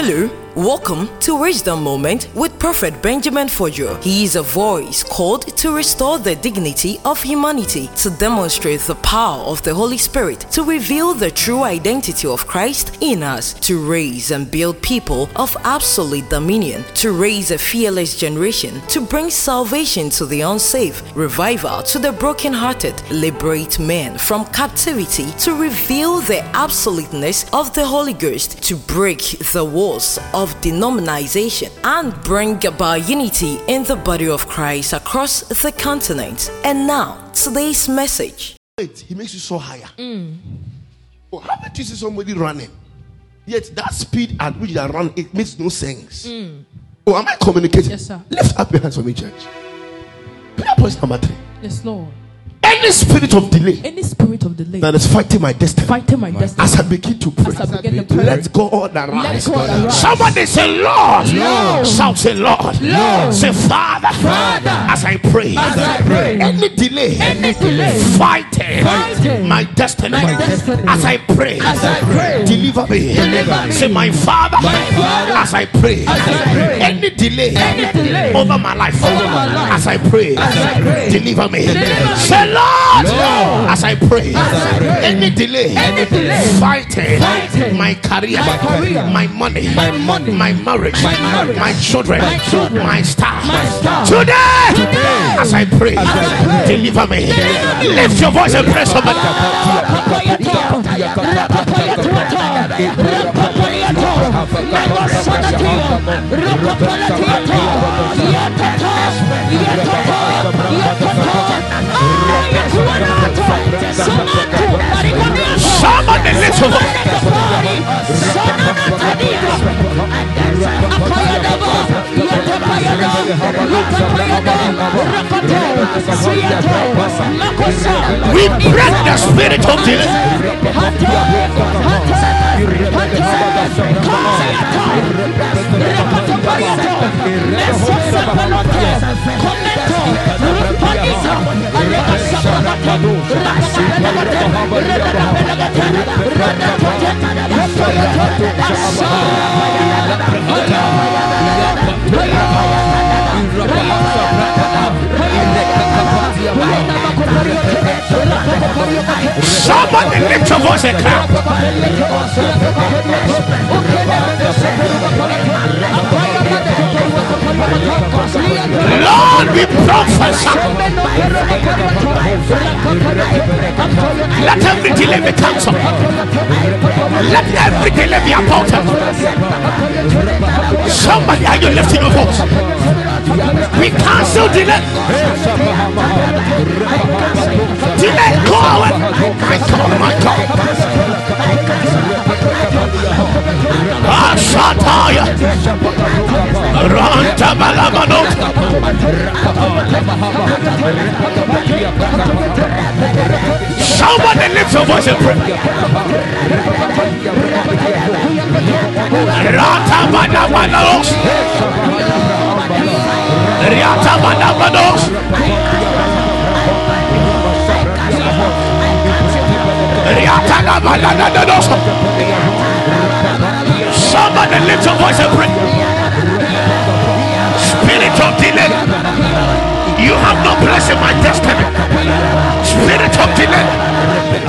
Hello, welcome to Wisdom Moment with Prophet Benjamin Fojo. He is a voice called to restore the dignity of humanity, to demonstrate the power of the Holy Spirit, to reveal the true identity of Christ in us, to raise and build people of absolute dominion, to raise a fearless generation, to bring salvation to the unsafe, revival to the brokenhearted, liberate men from captivity, to reveal the absoluteness of the Holy Ghost, to break the walls of denomination and bring about unity in the body of Christ across the continent. And now, today's message. Wait, he makes you so higher. Mm. Oh, how about you see somebody running? Yet that speed at which they run, it makes no sense. Mm. Oh, am I communicating? Yes, sir. Lift up your hands for me, church. Prayer point number three. Yes, Lord. Any spirit of delay Any spirit of delay that is fighting my destiny, fighting my destiny as I begin to pray, as I begin to pray, let God let arise. God arise. Somebody say, Lord. Lord. Shout, say, Lord. Lord. Say, Father. Father. As I pray. As I pray. Any delay. Any delay. Fighting. Fighting. My destiny. My destiny. As I pray. As I pray. Deliver me. Deliver me. Say, my Father. My Father. As I pray. As I pray. Any delay. Any delay. Over my life. Over my life. As I pray. As I pray. Deliver me. Deliver me. Say, Lord. Lord. As I pray. I pray. Any delay. Any delay. Fighting. Fighting. My career. My career. My money. My money. My marriage. My marriage. My children. My children. My star. My star. Today. Today. As I pray. I pray. Deliver me. Deliver. Lift your voice and pray somebody. Somebody lift. We break the spirit of delay. Rato, Rupanisa, Somebody lift your voice and clap. Lord, we prophesy. Let every delay be cancelled. Let every delay be aborted. Somebody, are you lifting your voice? We cancel eh? delay. Delay, away. Ah, my God, my God. Ashataya. Ranta Balamanot. Somebody lift your voice and pray. Rata Balabanos. Riata Balabanos. Riata Balabanos. Somebody lift your voice and pray. Spirit of delay. You have no place in my destiny. Spirit of delay.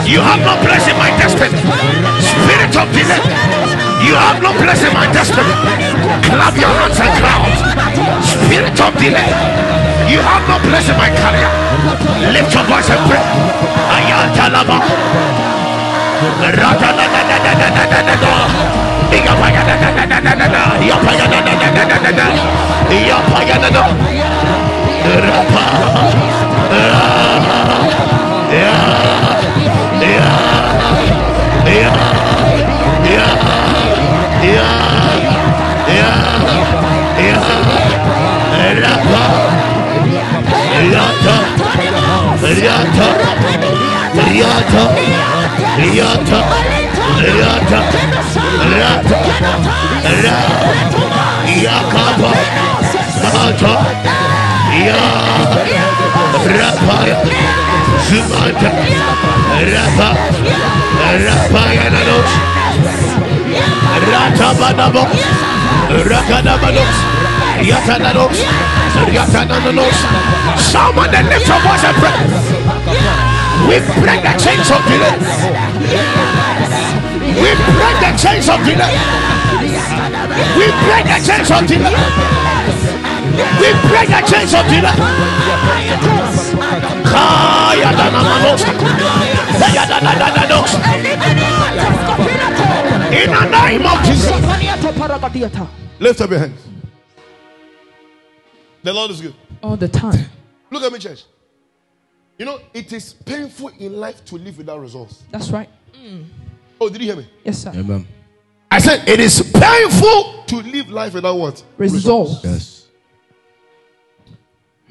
You have no place in my destiny. Spirit of delay. You have no place in my destiny. Clap your hands and crowd. Spirit of delay. You have no place in my career. Lift your voice and pray. Ayatalaba. Rapa. Rapa. Riata. Riata. Riata. Riata. Riata. Riata. Yakaba. Mata. Ya. Rapaya. Zumata. Rapa. Rapaya nanos. Ratabadabo, Rakadabados, Yatanados, Yatananos. Someone that lift your voice and pray. We break the chains of delay. We break the chains of delay. We break the chains of delay. We break the chains of delay. Kaya dana manos. Kaya dana dana dos. In the name of Jesus. Lift up your hands. The Lord is good. All the time. Look at me, church. You know, it is painful in life to live without results. That's right. Oh, did you hear me? Yes, sir. Amen. I said it is painful to live life without what? Results. Yes.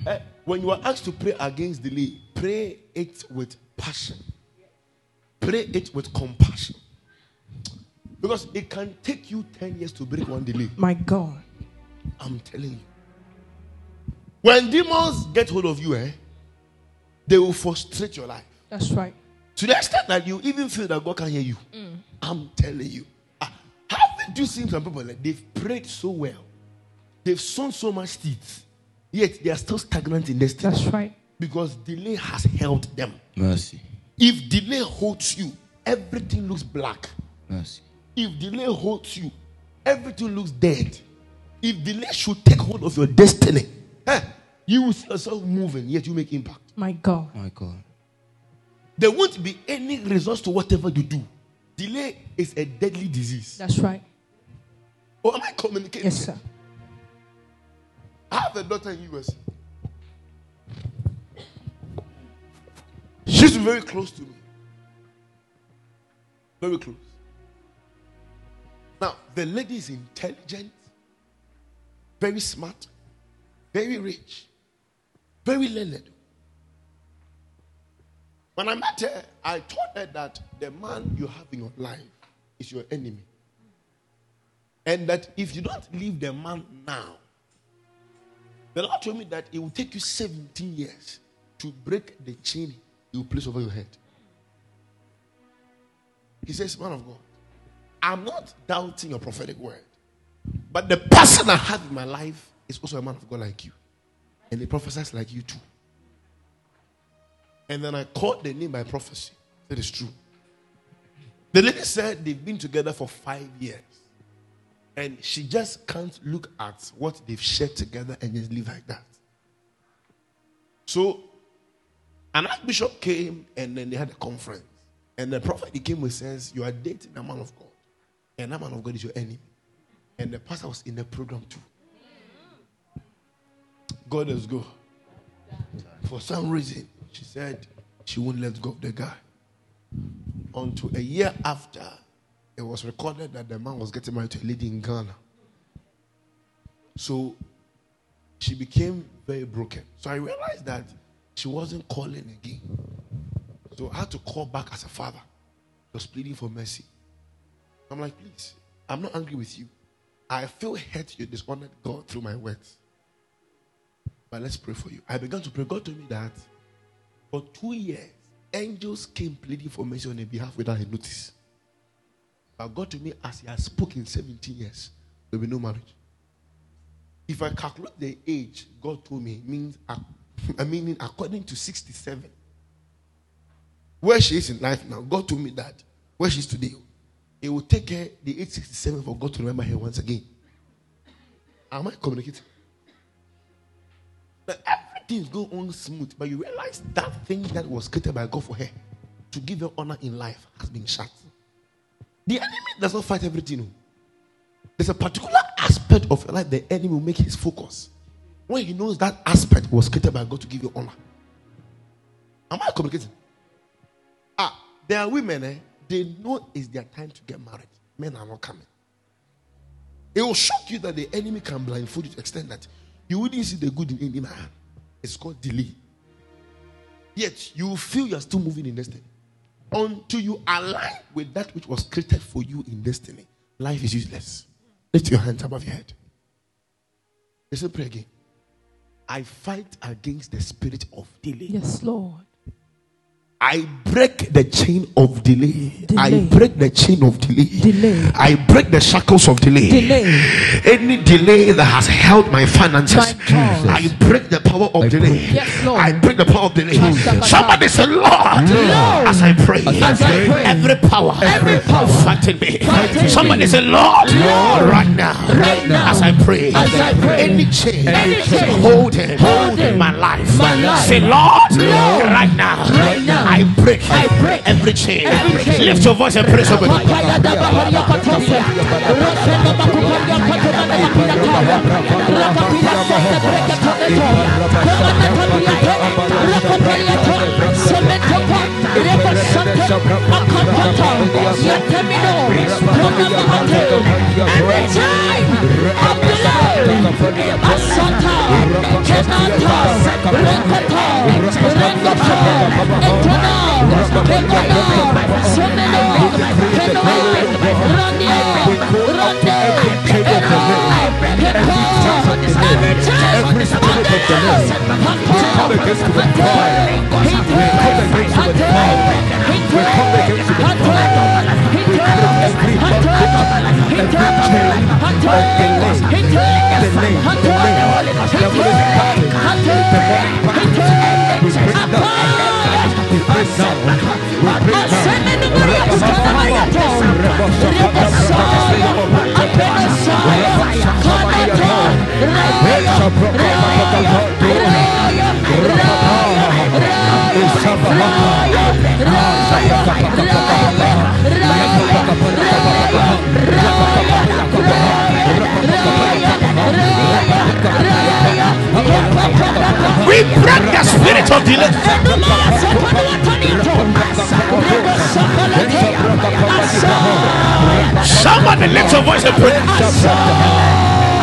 Eh, when you are asked to pray against delay, pray it with passion. Pray it with compassion. Because it can take you 10 years to break one delay. My God. I'm telling you. When demons get hold of you, eh, they will frustrate your life. That's right. To the extent that you even feel that God can hear you. I'm telling you. Ah, haven't you seen some people like they've prayed so well? They've sown so much seeds, yet they are still stagnant in destiny That's right. because delay has held them. Mercy. If delay holds you, everything looks black. Mercy. If delay holds you, everything looks dead. If delay should take hold of your destiny, eh, you will see yourself moving, yet you make impact. My God. My God. There won't be any results to whatever you do. Delay is a deadly disease. That's right. Or am I communicating? Yes, sir. I have a daughter in US. She's very close to me. Very close. Now, the lady is intelligent, very smart, very rich, very learned. When I met her, I told her that the man you have in your life is your enemy. And that if you don't leave the man now, the Lord told me that it will take you 17 years to break the chain you place over your head. He says, Man of God, I'm not doubting your prophetic word, but the person I have in my life is also a man of God like you, and he prophesies like you too. And then I caught the name by prophecy. That is true. The lady said they've been together for five years. And she just can't look at what they've shared together and just live like that. So, an archbishop came and then they had a conference. And the prophet he came with says, You are dating a man of God. And that man of God is your enemy. And the pastor was in the program too. God is good. For some reason, she said she won't let go of the guy. Until a year after, it was recorded that the man was getting married to a lady in Ghana. So she became very broken. So I realized that she wasn't calling again. So I had to call back as a father. He was pleading for mercy. I'm like, please, I'm not angry with you. I feel hurt you dishonored God through my words. But let's pray for you. I began to pray. God told me that for two years, angels came pleading for mercy on her behalf without a notice. But God told me, as He has spoken 17 years, there will be no marriage. If I calculate the age God told me, means I mean according to 67. Where she is in life now, God told me that where she is today, it will take her the age 67 for God to remember her once again. Am I communicating? That everything's going on smooth, but you realize that thing that was created by God for her to give her honor in life has been shut. The enemy does not fight everything. There's a particular aspect of your life the enemy will make his focus. When he knows that aspect was created by God to give you honor. Am I communicating? Ah, there are women, eh, they know it's their time to get married. Men are not coming. It will shock you that the enemy can blindfold you to extend that you wouldn't see the good in man. It's called delay. Yet you feel you are still moving in destiny. Until you align with that which was created for you in destiny, life is useless. Lift your hands above your head. Listen, pray again. I fight against the spirit of delay. Yes, Lord. I break the chain of delay. delay. I break the chain of delay. Delay. I break the shackles of delay. Delay. Any delay that has held my finances, My I break the power of delay. Yes, Lord. I break the power of delay. Jesus. Somebody say, Lord, as I pray, As I pray. every power, Every power fighting me. fighting Somebody me. say, Lord, Lord. right now, Right now. as I pray, As I pray. any chain, Any chain. holding, Holding my life, my life. say, Lord, Lord. right now, Right now. I break, I break every chain. every chain. Lift your voice and pray somebody. Papaya Every time of the Lord, Masata, Kenata, Rekata, Rekata, Etonal, Etonal, Somelo, Kenoi, Ronio, Ronde, Konamahate. Every time of delay. Every spirit of delay, we come against you with fire. We come against you with fire. We come against you with fire. We break every bondage, every chain of delay, delay, delay. Diabolic pattern, demonic pattern. We break down. We break down. We break down. We break the spirit of delay. Somebody lift your voice and pray.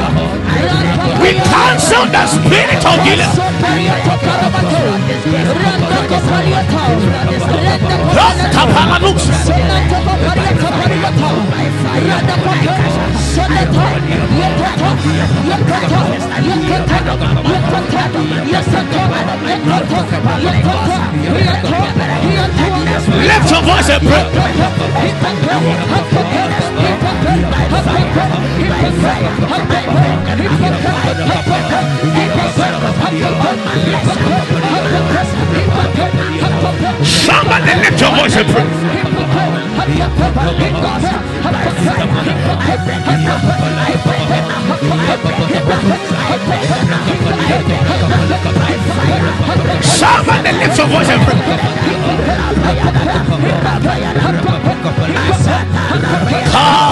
We cancel the spirit of delay. Lift your voice and pray. Somebody lift your voice and pray. Somebody lift your voice and pray. Katalabato.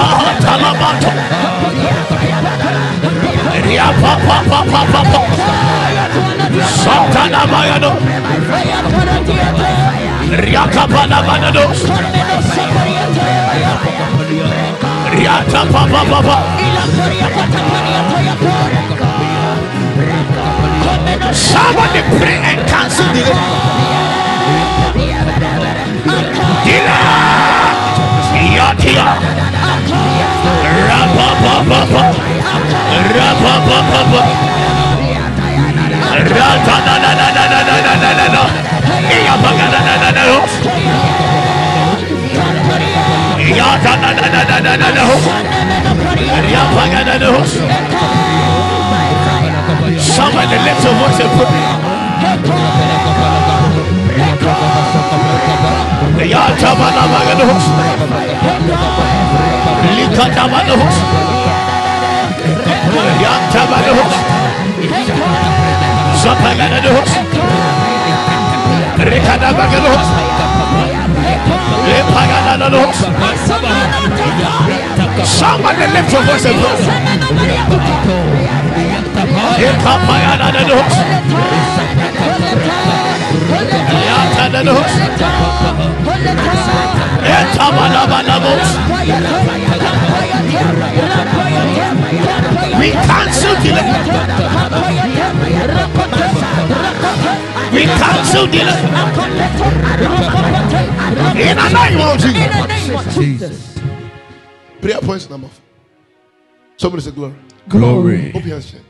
Somebody pray and cancel the delay. Delay. Somebody lift your voice and put Katabalos. Yantabalos. Zapagados. Rekadabagados. Somebody lift your voice and pray. Yatanano. Etabanabano. We cancel delay. We cancel delay. In the name of In Jesus. the name of Jesus. Prayer points number four. Somebody say glory. Glory. Open your hands. church.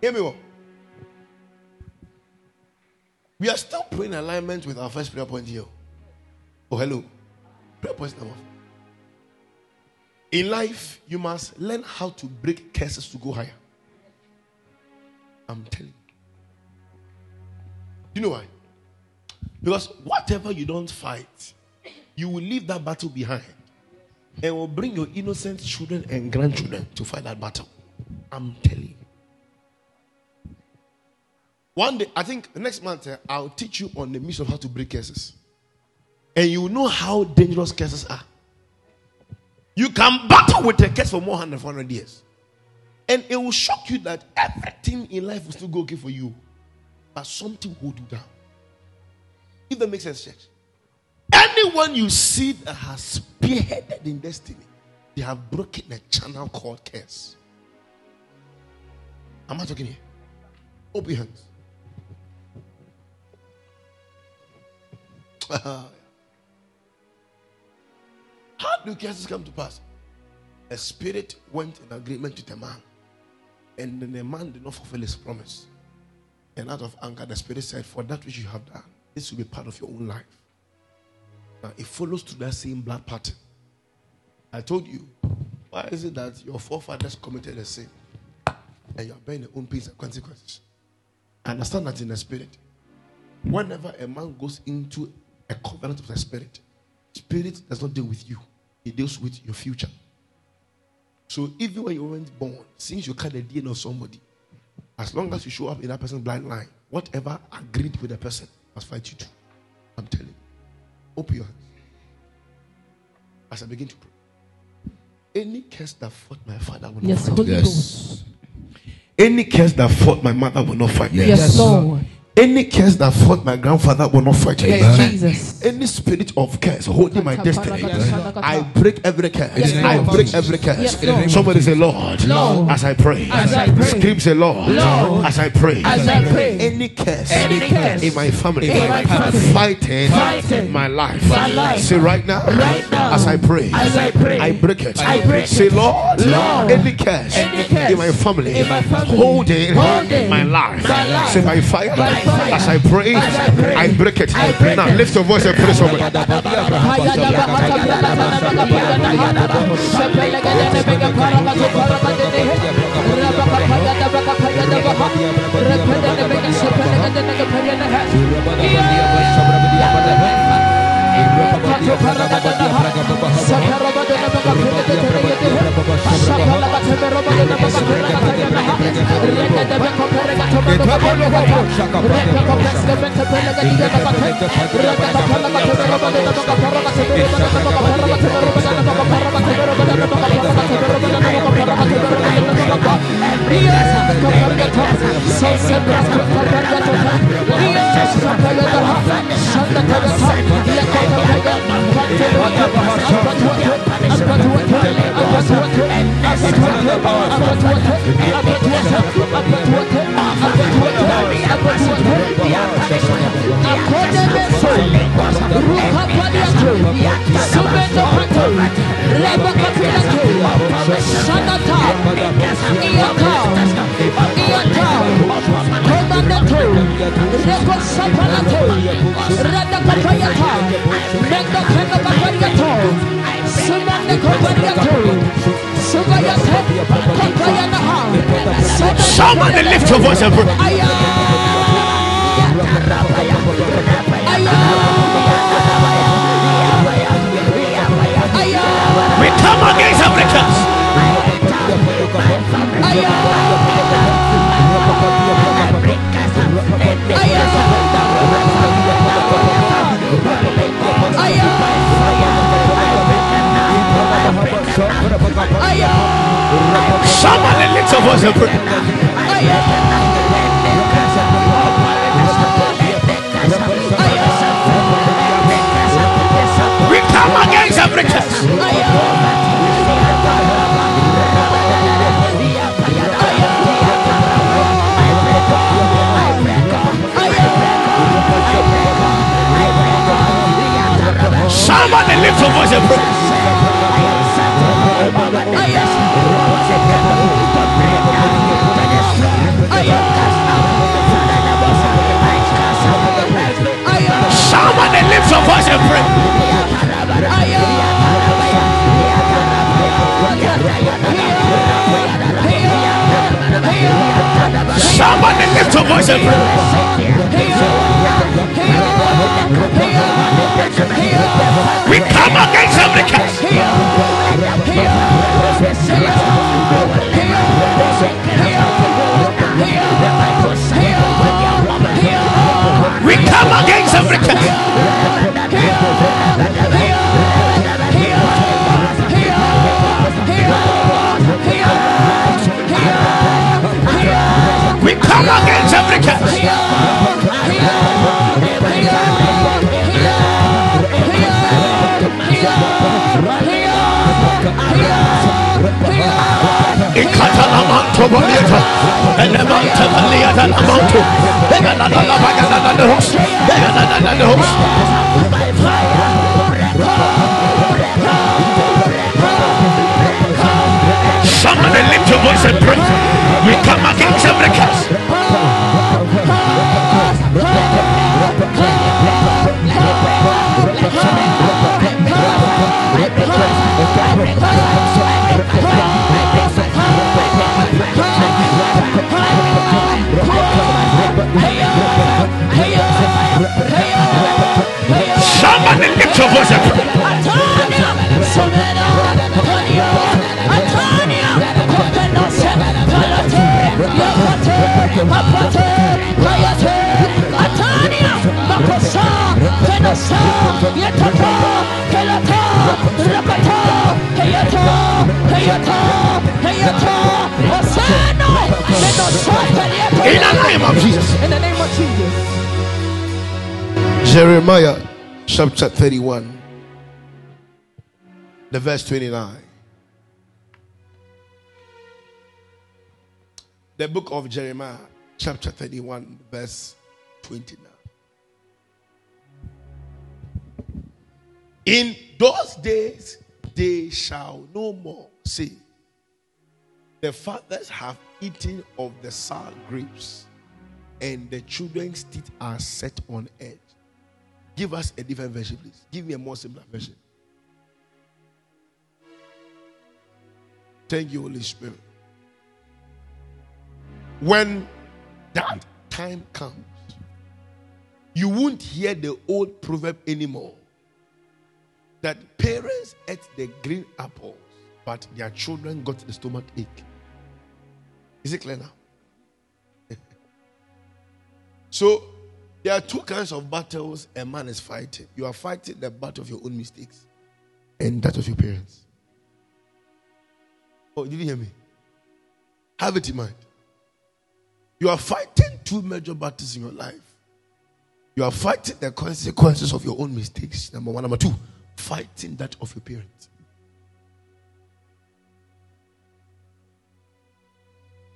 Hear me well. We are still praying alignment with our first prayer point here. Oh, hello. Prayer point number four. In life, you must learn how to break curses to go higher. I'm telling you. You know why? Because whatever you don't fight, you will leave that battle behind and will bring your innocent children and grandchildren to fight that battle. I'm telling you. One day, I think next month, eh, I'll teach you on the mission of how to break curses. And you will know how dangerous curses are. You can battle with a curse for more than 400 years. And it will shock you that everything in life will still go okay for you. But something hold you down. If that makes sense, church. Anyone you see that has spearheaded in destiny, they have broken a channel called curse. Am I talking here? Open your hands. How do curses come to pass? A spirit went in agreement with a man, and then the man did not fulfill his promise. And out of anger, the spirit said, For that which you have done, this will be part of your own life. Now, it follows through that same blood pattern. I told you, why is it that your forefathers committed a sin and you are bearing your own pains and consequences? Understand that in the spirit. Whenever a man goes into a covenant of the spirit, spirit does not deal with you, it deals with your future. So even when you weren't born, since you carry the DNA of somebody, as long as you show up in that person's blind line, whatever agreed with the person must fight you too. I'm telling you. Open your hands. As I begin to pray. Any curse that fought my father will not Yes, fight. Holy Yes. Any curse that fought my mother will not fight. Yes. Yes, Yes. Lord. Any curse that fought my grandfather will not fight. Yes, Jesus. Any spirit of curse holding my destiny, I break every curse. Yes, I break every curse. Yes, Somebody say, Lord, Lord. as I pray. As I pray. Scream, say, Lord, Lord. as I pray. As I pray. Any curse, Any curse in my family, in my family, fighting, fighting my life. my life. Say right now, Right now, as I pray, as I pray, I break it. I break say, it. Lord, Lord. any curse, Any curse in my family, in my family, holding, holding my life. my life. Say by fire, By fire. As I pray, I break it. Now lift your voice and pray Yes, somebody. Somebody lift your voice and pray. We come against curse. Somebody lift your voice and pray. We come against every. temperate. Somebody lift voice and pray. We come against every curse. We come against every curse. Come against every. Ikatalamanto bolieta, elemante balieta lamanto, eganana bagana the host, eganana the host. Jeremiah chapter 31, the verse 29. The book of Jeremiah, chapter 31, verse 29. In those days, they shall no more say, The fathers have eaten of the sour grapes, and the children's teeth are set on edge. Give us a different version, please. Give me a more similar version. Thank you, Holy Spirit. When that time comes, you won't hear the old proverb anymore that parents ate the green apples, but their children got the stomach ache. Is it clear now? so, there are two kinds of battles a man is fighting. You are fighting the battle of your own mistakes and that of your parents. Oh, did you hear me? Have it in mind. You are fighting two major battles in your life. You are fighting the consequences of your own mistakes. Number one. Number two, fighting that of your parents.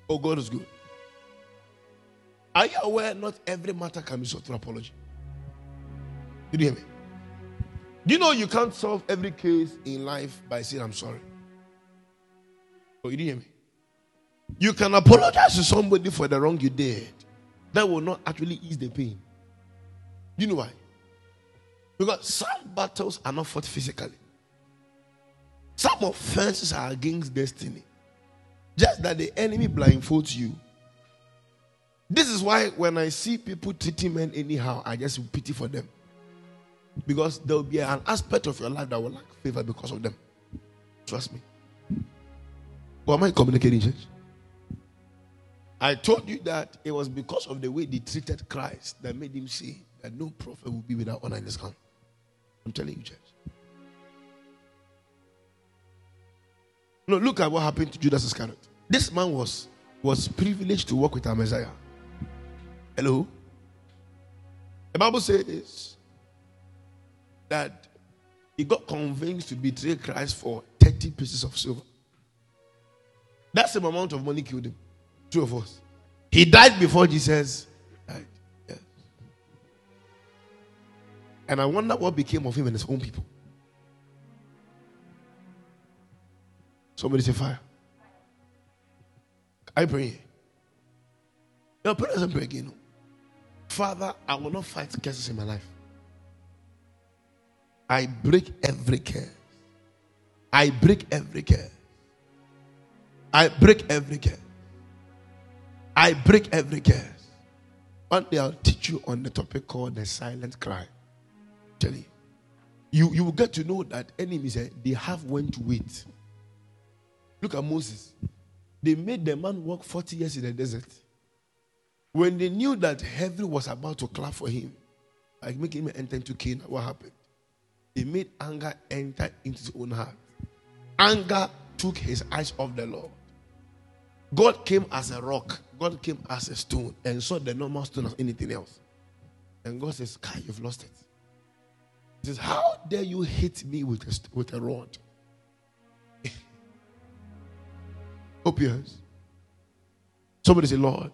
Oh, God is good. Are you aware not every matter can be solved through apology? Did you hear me? Do you know you can't solve every case in life by saying I'm sorry? Oh, you didn't hear me? You can apologize to somebody for the wrong you did. That will not actually ease the pain. Do you know why? Because some battles are not fought physically. Some offenses are against destiny. Just that the enemy blindfolds you. This is why when I see people treating men anyhow, I just pity for them. Because there will be an aspect of your life that will lack favor because of them. Trust me. Or am I communicating, church? I told you that it was because of the way they treated Christ that made him say that no prophet will be without honor in this camp. I'm telling you, church. No, look at what happened to Judas Iscariot. This man was was privileged to work with our Messiah. Hello. The Bible says that he got convinced to betray Christ for 30 pieces of silver. That's the amount of money killed him. Two of us. He died before Jesus died. Yes. And I wonder what became of him and his own people. Somebody say fire. I pray. Your prayers and pray again. Father, I will not fight curses in my life. I break every curse. I break every curse. I break every curse. I break every curse. One day I'll teach you on the topic called the silent cry. Tell you. You, you will get to know that enemies eh, they have when to wait. Look at Moses. They made the man walk 40 years in the desert. When they knew that heaven was about to clap for him, like making him enter into Canaan, what happened? They made anger enter into his own heart. Anger took his eyes off the Lord. God came as a rock, God came as a stone, and saw the normal stone as anything else. And God says, Kai, you've lost it. He says, How dare you hit me with a, with a rod? Your hands. Somebody say, Lord,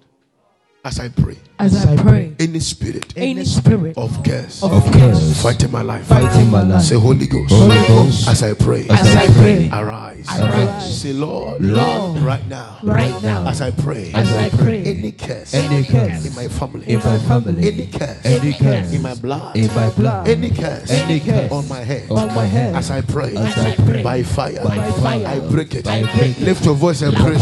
as I pray, As I pray, any spirit any spirit of curse of curse fighting my life, fighting my life, say, Holy Ghost, Holy Ghost, as I pray, as I pray, arise. Arise. Say, Lord, Lord, right now, right now, as I pray, as I pray, any curse any curse in my family, in my family, any curse any curse in my blood, in my blood, any curse any curse on my head, on my head, as I pray, as I pray, by fire, by fire, I break it. I break it. Lift your voice and pray.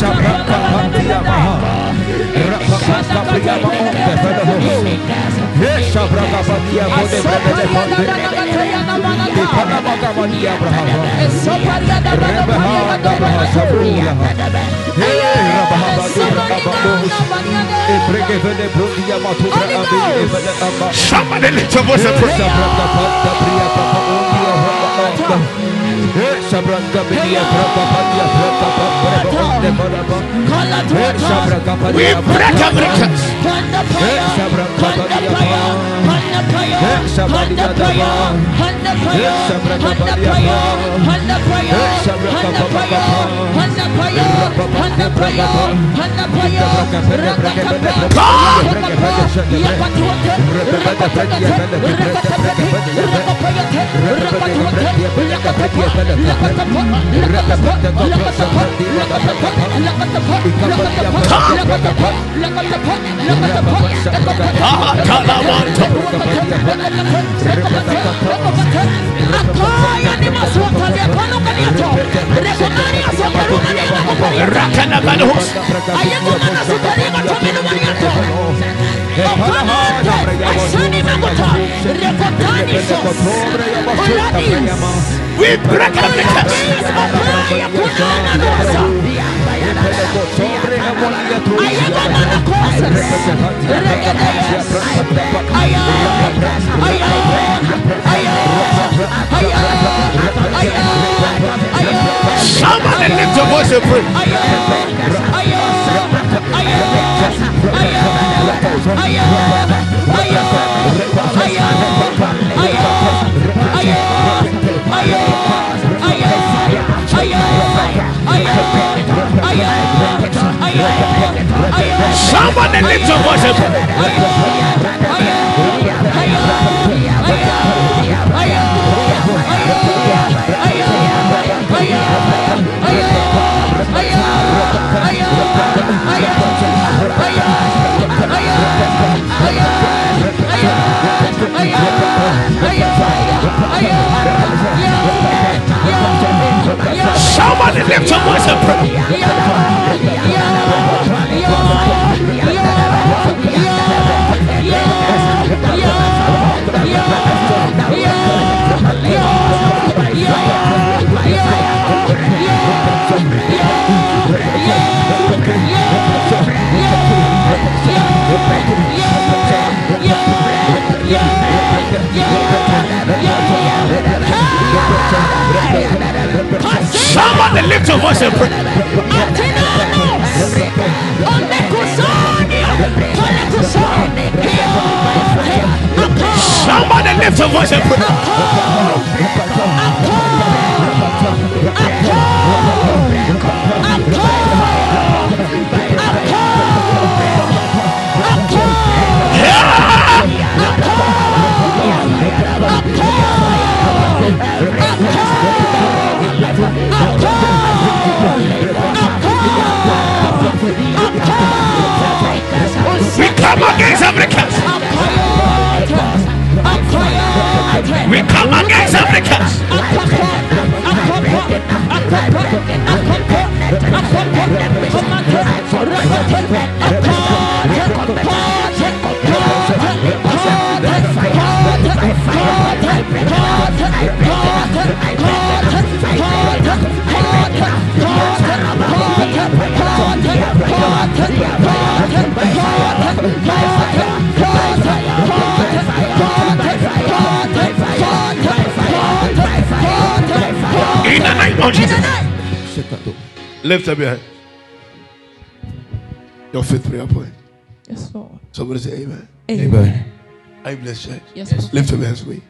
Shabbat somebody. Somebody lift your voice and pray. We break every curse. Kalawanto we break every curse. Voice and. Somebody lift your voice Somebody lift your voice and pray. Somebody lift your voice and pray. Somebody lift your voice and pray. Yeah. We come against every curse. We come against every curse. In the name of Jesus. Lift up your hand. Your fifth prayer point. Yes, Lord. Somebody say amen. Amen. I bless church. Yes, Lord. Lift up your hands with me.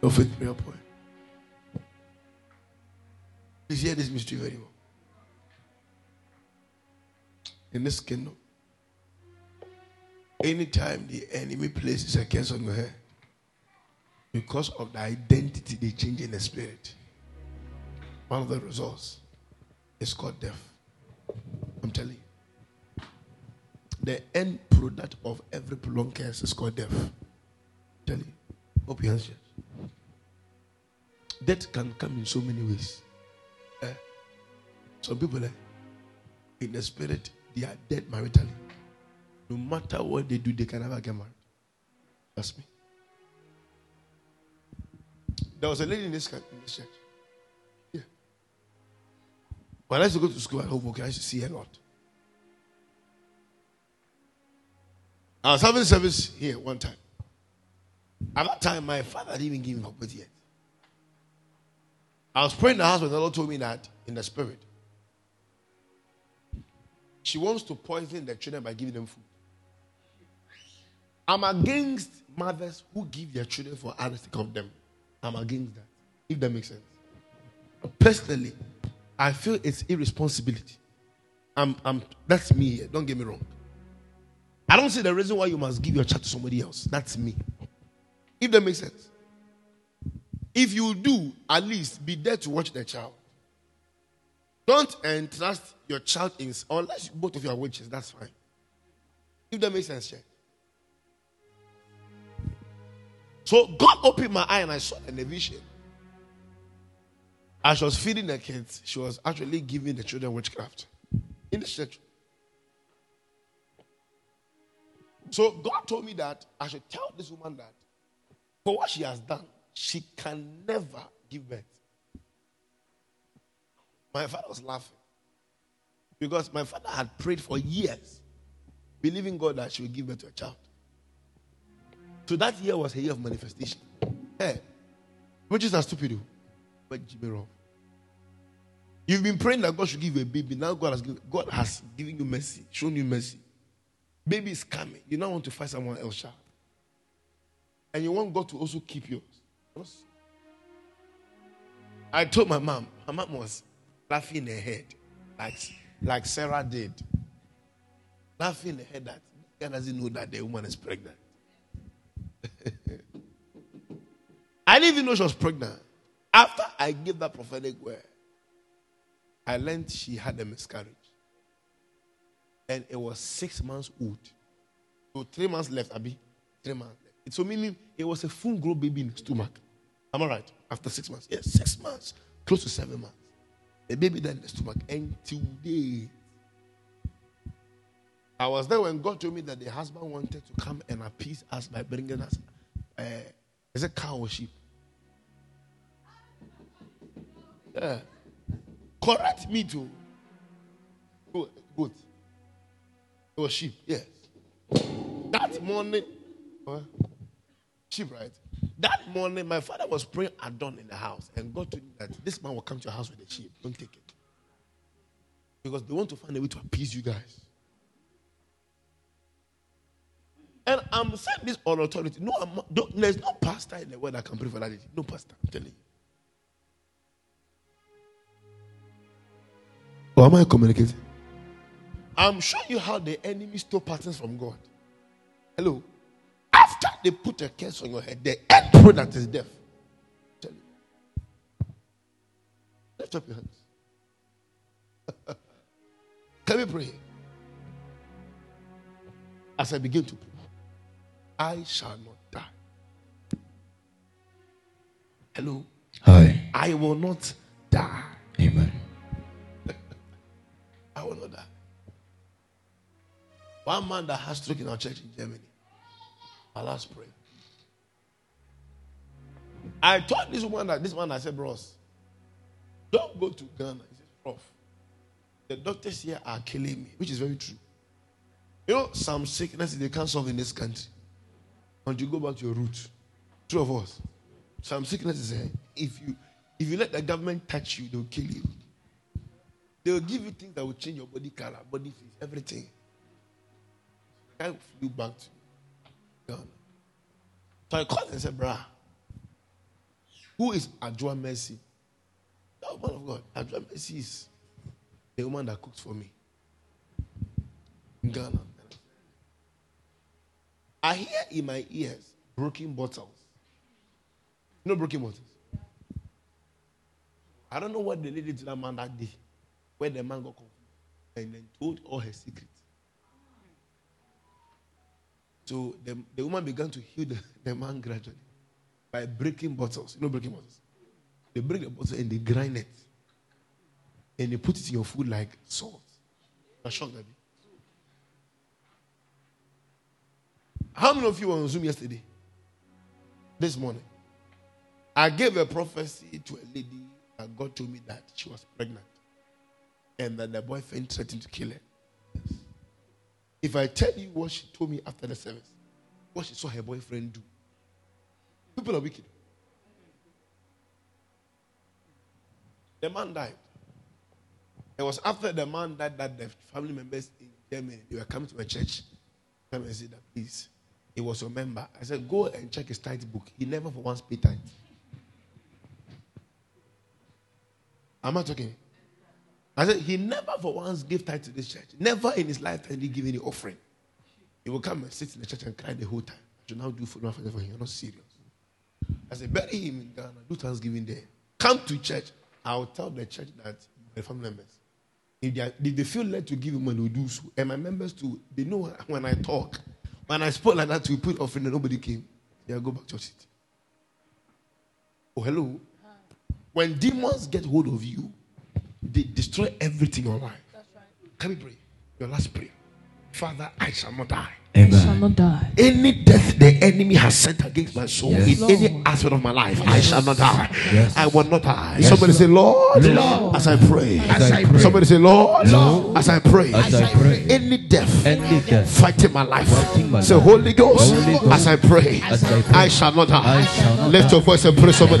Your fifth prayer point. Please hear this mystery very well. In this kingdom, anytime the enemy places a curse on your head, because of the identity they change in the spirit, one of the results is called death. I'm telling you. The end product of every prolonged curse is called death. I'm telling you. Hope you answer. Death can come in so many ways. Eh? Some people, eh, in the spirit, they are dead maritally. No matter what they do, they can never get married. That's me. There was a lady in this, church. Yeah. When I used to go to school at Hoboken, I used to see her a lot. I was having service here one time. At that time, my father didn't even give me hope yet. I was praying in the house when the Lord told me that in the spirit. She wants to poison the children by giving them food. I'm against mothers who give their children for others to them. I'm against that. If that makes sense. Personally, I feel it's irresponsibility. I'm, I'm, that's me. here. Don't get me wrong. I don't see the reason why you must give your child to somebody else. That's me. If that makes sense. If you do, at least be there to watch the child. Don't entrust your child in, unless both of you are witches, that's fine. If that makes sense, check. So God opened my eye and I saw a vision. As she was feeding the kids, she was actually giving the children witchcraft in the church. So God told me that I should tell this woman that for what she has done, she can never give birth. My father was laughing because my father had prayed for years, believing God that she would give birth to a child. So that year was a year of manifestation. Hey, which is are stupid, but Jimmy wrong. You've been praying that God should give you a baby. Now God has given, God has given you mercy, shown you mercy. Baby is coming. You now want to find someone else, child. And you want God to also keep yours. I told my mom, my mom was laughing in her head, like, like Sarah did. Laughing in her head that God doesn't know that the woman is pregnant. I didn't even know she was pregnant. After I gave that prophetic word, I learned she had a miscarriage. And it was six months old. So three months left, Abby. Three months left. So meaning it was a full grown baby in the stomach. Am I right? After six months. Yes, six months. Close to seven months. The baby then in the stomach. And today, I was there when God told me that the husband wanted to come and appease us by bringing us, uh, is it cow or sheep? Yeah. Correct me too. Good. Good. It was sheep, yes. That morning, sheep, right? That morning, my father was praying at dawn in the house, and God told me that this man will come to your house with a sheep. Don't take it. Because they want to find a way to appease you guys. And I'm saying this on authority. No, there's no pastor in the world that can pray for that. No pastor, I'm telling you. Or am I communicating? I'm showing you how the enemy stole patterns from God. Hello? After they put a curse on your head, the end product is death. Tell you. Lift up your hands. Can we pray? As I begin to pray, I shall not die. Hello? Hi. I will not die. Amen. I will not die. One man that has stroke in our church in Germany. Our last prayer. I told this woman that this man I said, bros, don't go to Ghana. He said, Prof, the doctors here are killing me, which is very true. You know, some sicknesses they can't solve in this country. Until you go back to your roots. True of us. Some sicknesses, eh, if you if you let the government touch you, they'll kill you. They will give you things that will change your body color, body face, everything. I flew back to Ghana. So I called and said, Brah, who is Adjoa Mercy? That woman of God. Adjoa Mercy is the woman that cooks for me in Ghana. I hear in my ears broken bottles. No broken bottles? I don't know what the lady to that man that day, where the man got confused and then told all her secrets. So the, the woman began to heal the, the man gradually by breaking bottles. You know breaking bottles? They break the bottle and they grind it. And they put it in your food like salt. You're shocked. How many of you were on Zoom yesterday? This morning. I gave a prophecy to a lady and God told me that she was pregnant. And that the boyfriend threatened to kill her. If I tell you what she told me after the service, what she saw her boyfriend do, people are wicked. The man died. It was after the man died that the family members in Germany they were coming to my church. Come and say that please. He was your member. I said, go and check his tithe book. He never for once paid tithe. Am I talking? I said, he never for once gave tithe to this church. Never in his lifetime did he give any offering. He will come and sit in the church and cry the whole time. I should now do for nothing for him. You're not serious. I said, bury him in Ghana. Do Thanksgiving there. Come to church. I'll tell the church that my family members. If they, are, if they feel led to give him money, we do so. And my members too, they know when I talk. When I spoke like that, we put offering and nobody came. Yeah, go back to your seat. Oh, hello. When demons get hold of you, they destroy everything in your life. Can we pray? Your last prayer. Father, I shall not die. I shall not die. Any death the enemy has sent against my soul Yes. in any aspect of my life, I shall not die. Yes. I will not die. Somebody say, Lord, as I pray. As I pray. Somebody say, Lord, Lord, as I pray. as I pray. Any death Any death fighting my life. Fighting my Say, life. Holy Ghost, Holy Ghost, as I pray, as I pray. I shall not die. I shall not Lift die. your voice and pray somebody.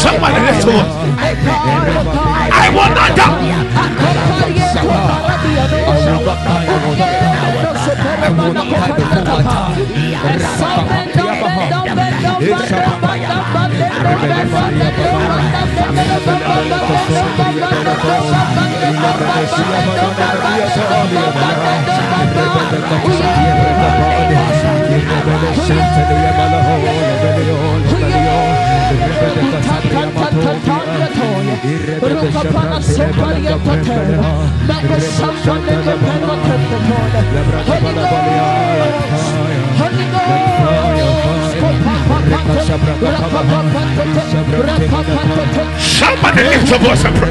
Somebody lift your voice. I will not Rukapana Sepalia Somebody lift your voice and pray.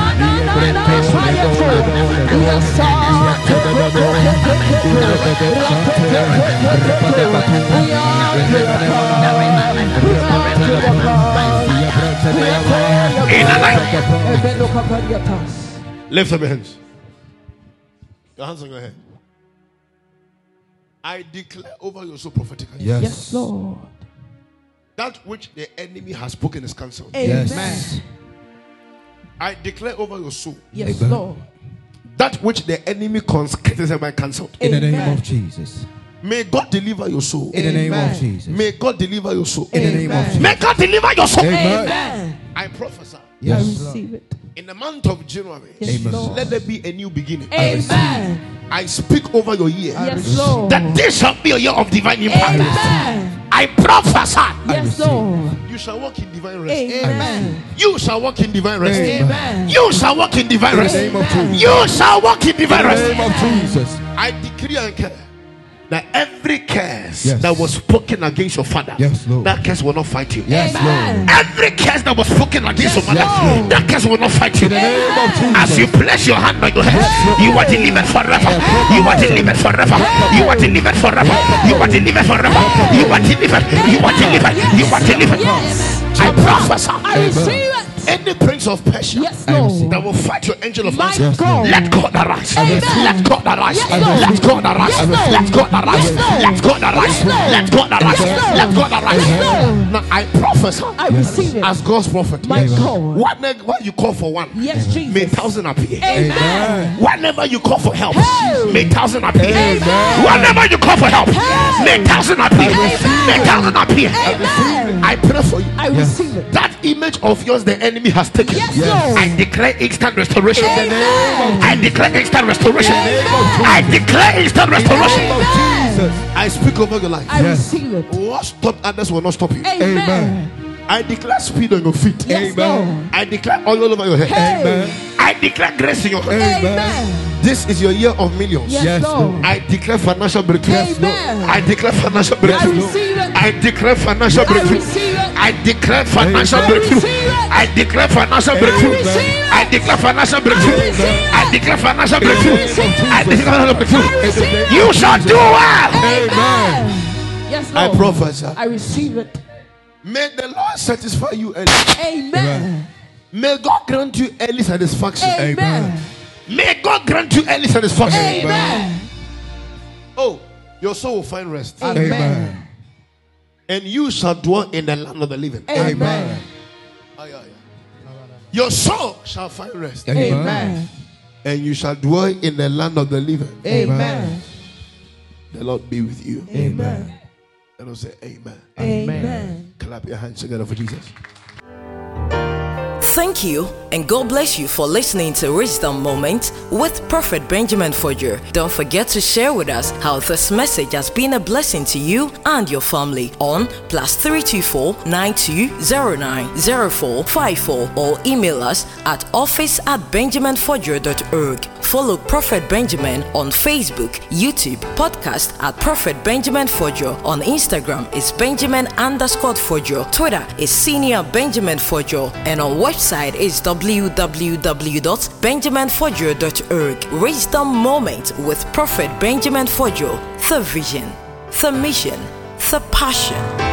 Lift up your hands. Your hands on your head. I declare over your soul prophetically Yes. Yes, Lord. that which the enemy has spoken is cancelled. Yes. I declare over your soul Yes, Amen. Lord. that which the enemy conscripted is cancelled. In the name of Jesus. May God deliver your soul. In the name of Jesus. May God deliver your soul. In the name of Jesus. May God deliver your soul. Amen. Amen. I prophesy I Yes. receive it. in the month of January. Yes, Amen. Lord. Let there be a new beginning. Amen. I speak over your year Yes, Lord. that this shall be a year of divine impact. Amen. I prophesy Yes, Lord. you shall walk in divine rest. Amen. You shall walk in divine rest. Amen. You shall walk in divine rest. name of Jesus. You shall walk in divine In the rest. name of Jesus. I decree and care that every curse Yes. that was spoken against your father, Yes, Lord. that curse will not fight you. Yes, Amen. Lord. Every curse that was spoken against your mother, Lord. that curse will not fight you. In the name of Jesus. As you place your hand on your head, you are delivered forever. You are delivered forever. You are delivered forever. You are delivered forever. You are delivered. You are delivered. You are delivered. Yes. I prophesy. I receive it. Any prince of Persia Yes, I receive. Lord. that will fight your angel of My answer. Yes, God. Let God arise. Amen. Let God arise. Yes, Lord. Let God arise. Yes, Lord. Let God arise. Yes, Lord. Let God arise. Yes, Lord. Let God arise. Yes, Lord. Let God arise. Yes, Lord. Now I prophesy I receive it. as God's prophet. My Amen. God. Whenever when you call for one, Yes, may thousand appear. Amen. Whenever you call for help, Hey. may thousand appear. Amen. Whenever you call for help, Hey. may thousand appear. Amen. May thousand appear. Amen. I pray for you. I receive it. That image of yours the enemy has taken. Yes, Yes. I declare instant restoration. Amen. I declare instant restoration. name of Jesus. I declare instant restoration. name of Jesus. I speak over your life. I Yes. receive it. What stopped others will not stop you. Amen. Amen. I declare speed on your feet. Yes, Amen. Lord. I declare oil over your head. Hey. Amen. I declare grace in your hand. Amen. This is your year of millions. Yes, Yes, Lord. Lord. I declare financial breakthrough. Amen. I declare financial I breakthrough. receive it. I declare financial I breakthrough. receive it. I declare financial breakthrough. receive it. I declare financial breakthrough. receive it. I declare financial breakthrough. I receive. I declare financial breakthrough. name of I declare financial breakthrough. You shall do well. Amen. Yes, Lord. I Lord. prophesy. I receive it. May the Lord satisfy you early. Amen. May God grant you early satisfaction. Amen. May God grant you early satisfaction. Amen. Oh, your soul will find rest. Amen. And you shall dwell in the land of the living. Amen. Yeah, yeah. Your soul shall find rest. Amen. And you shall dwell in the land of the living. Amen. The Lord be with you. Amen. And I'll say, Amen. Amen. Clap your hands together for Jesus. Thank you, and God bless you for listening to Wisdom Moment with Prophet Benjamin Fodger. Don't forget to share with us how this message has been a blessing to you and your family on plus 324 9209 0454 or email us at office at benjaminfodger.org. Follow Prophet Benjamin on Facebook, YouTube, podcast at Prophet Benjamin Fodger. On Instagram is Benjamin underscore Fodger. Twitter is Senior Benjamin Fodger. And on website is www.benjaminfodger.org. Wisdom Moment with Prophet Benjamin Fodger. The vision, the mission, the passion.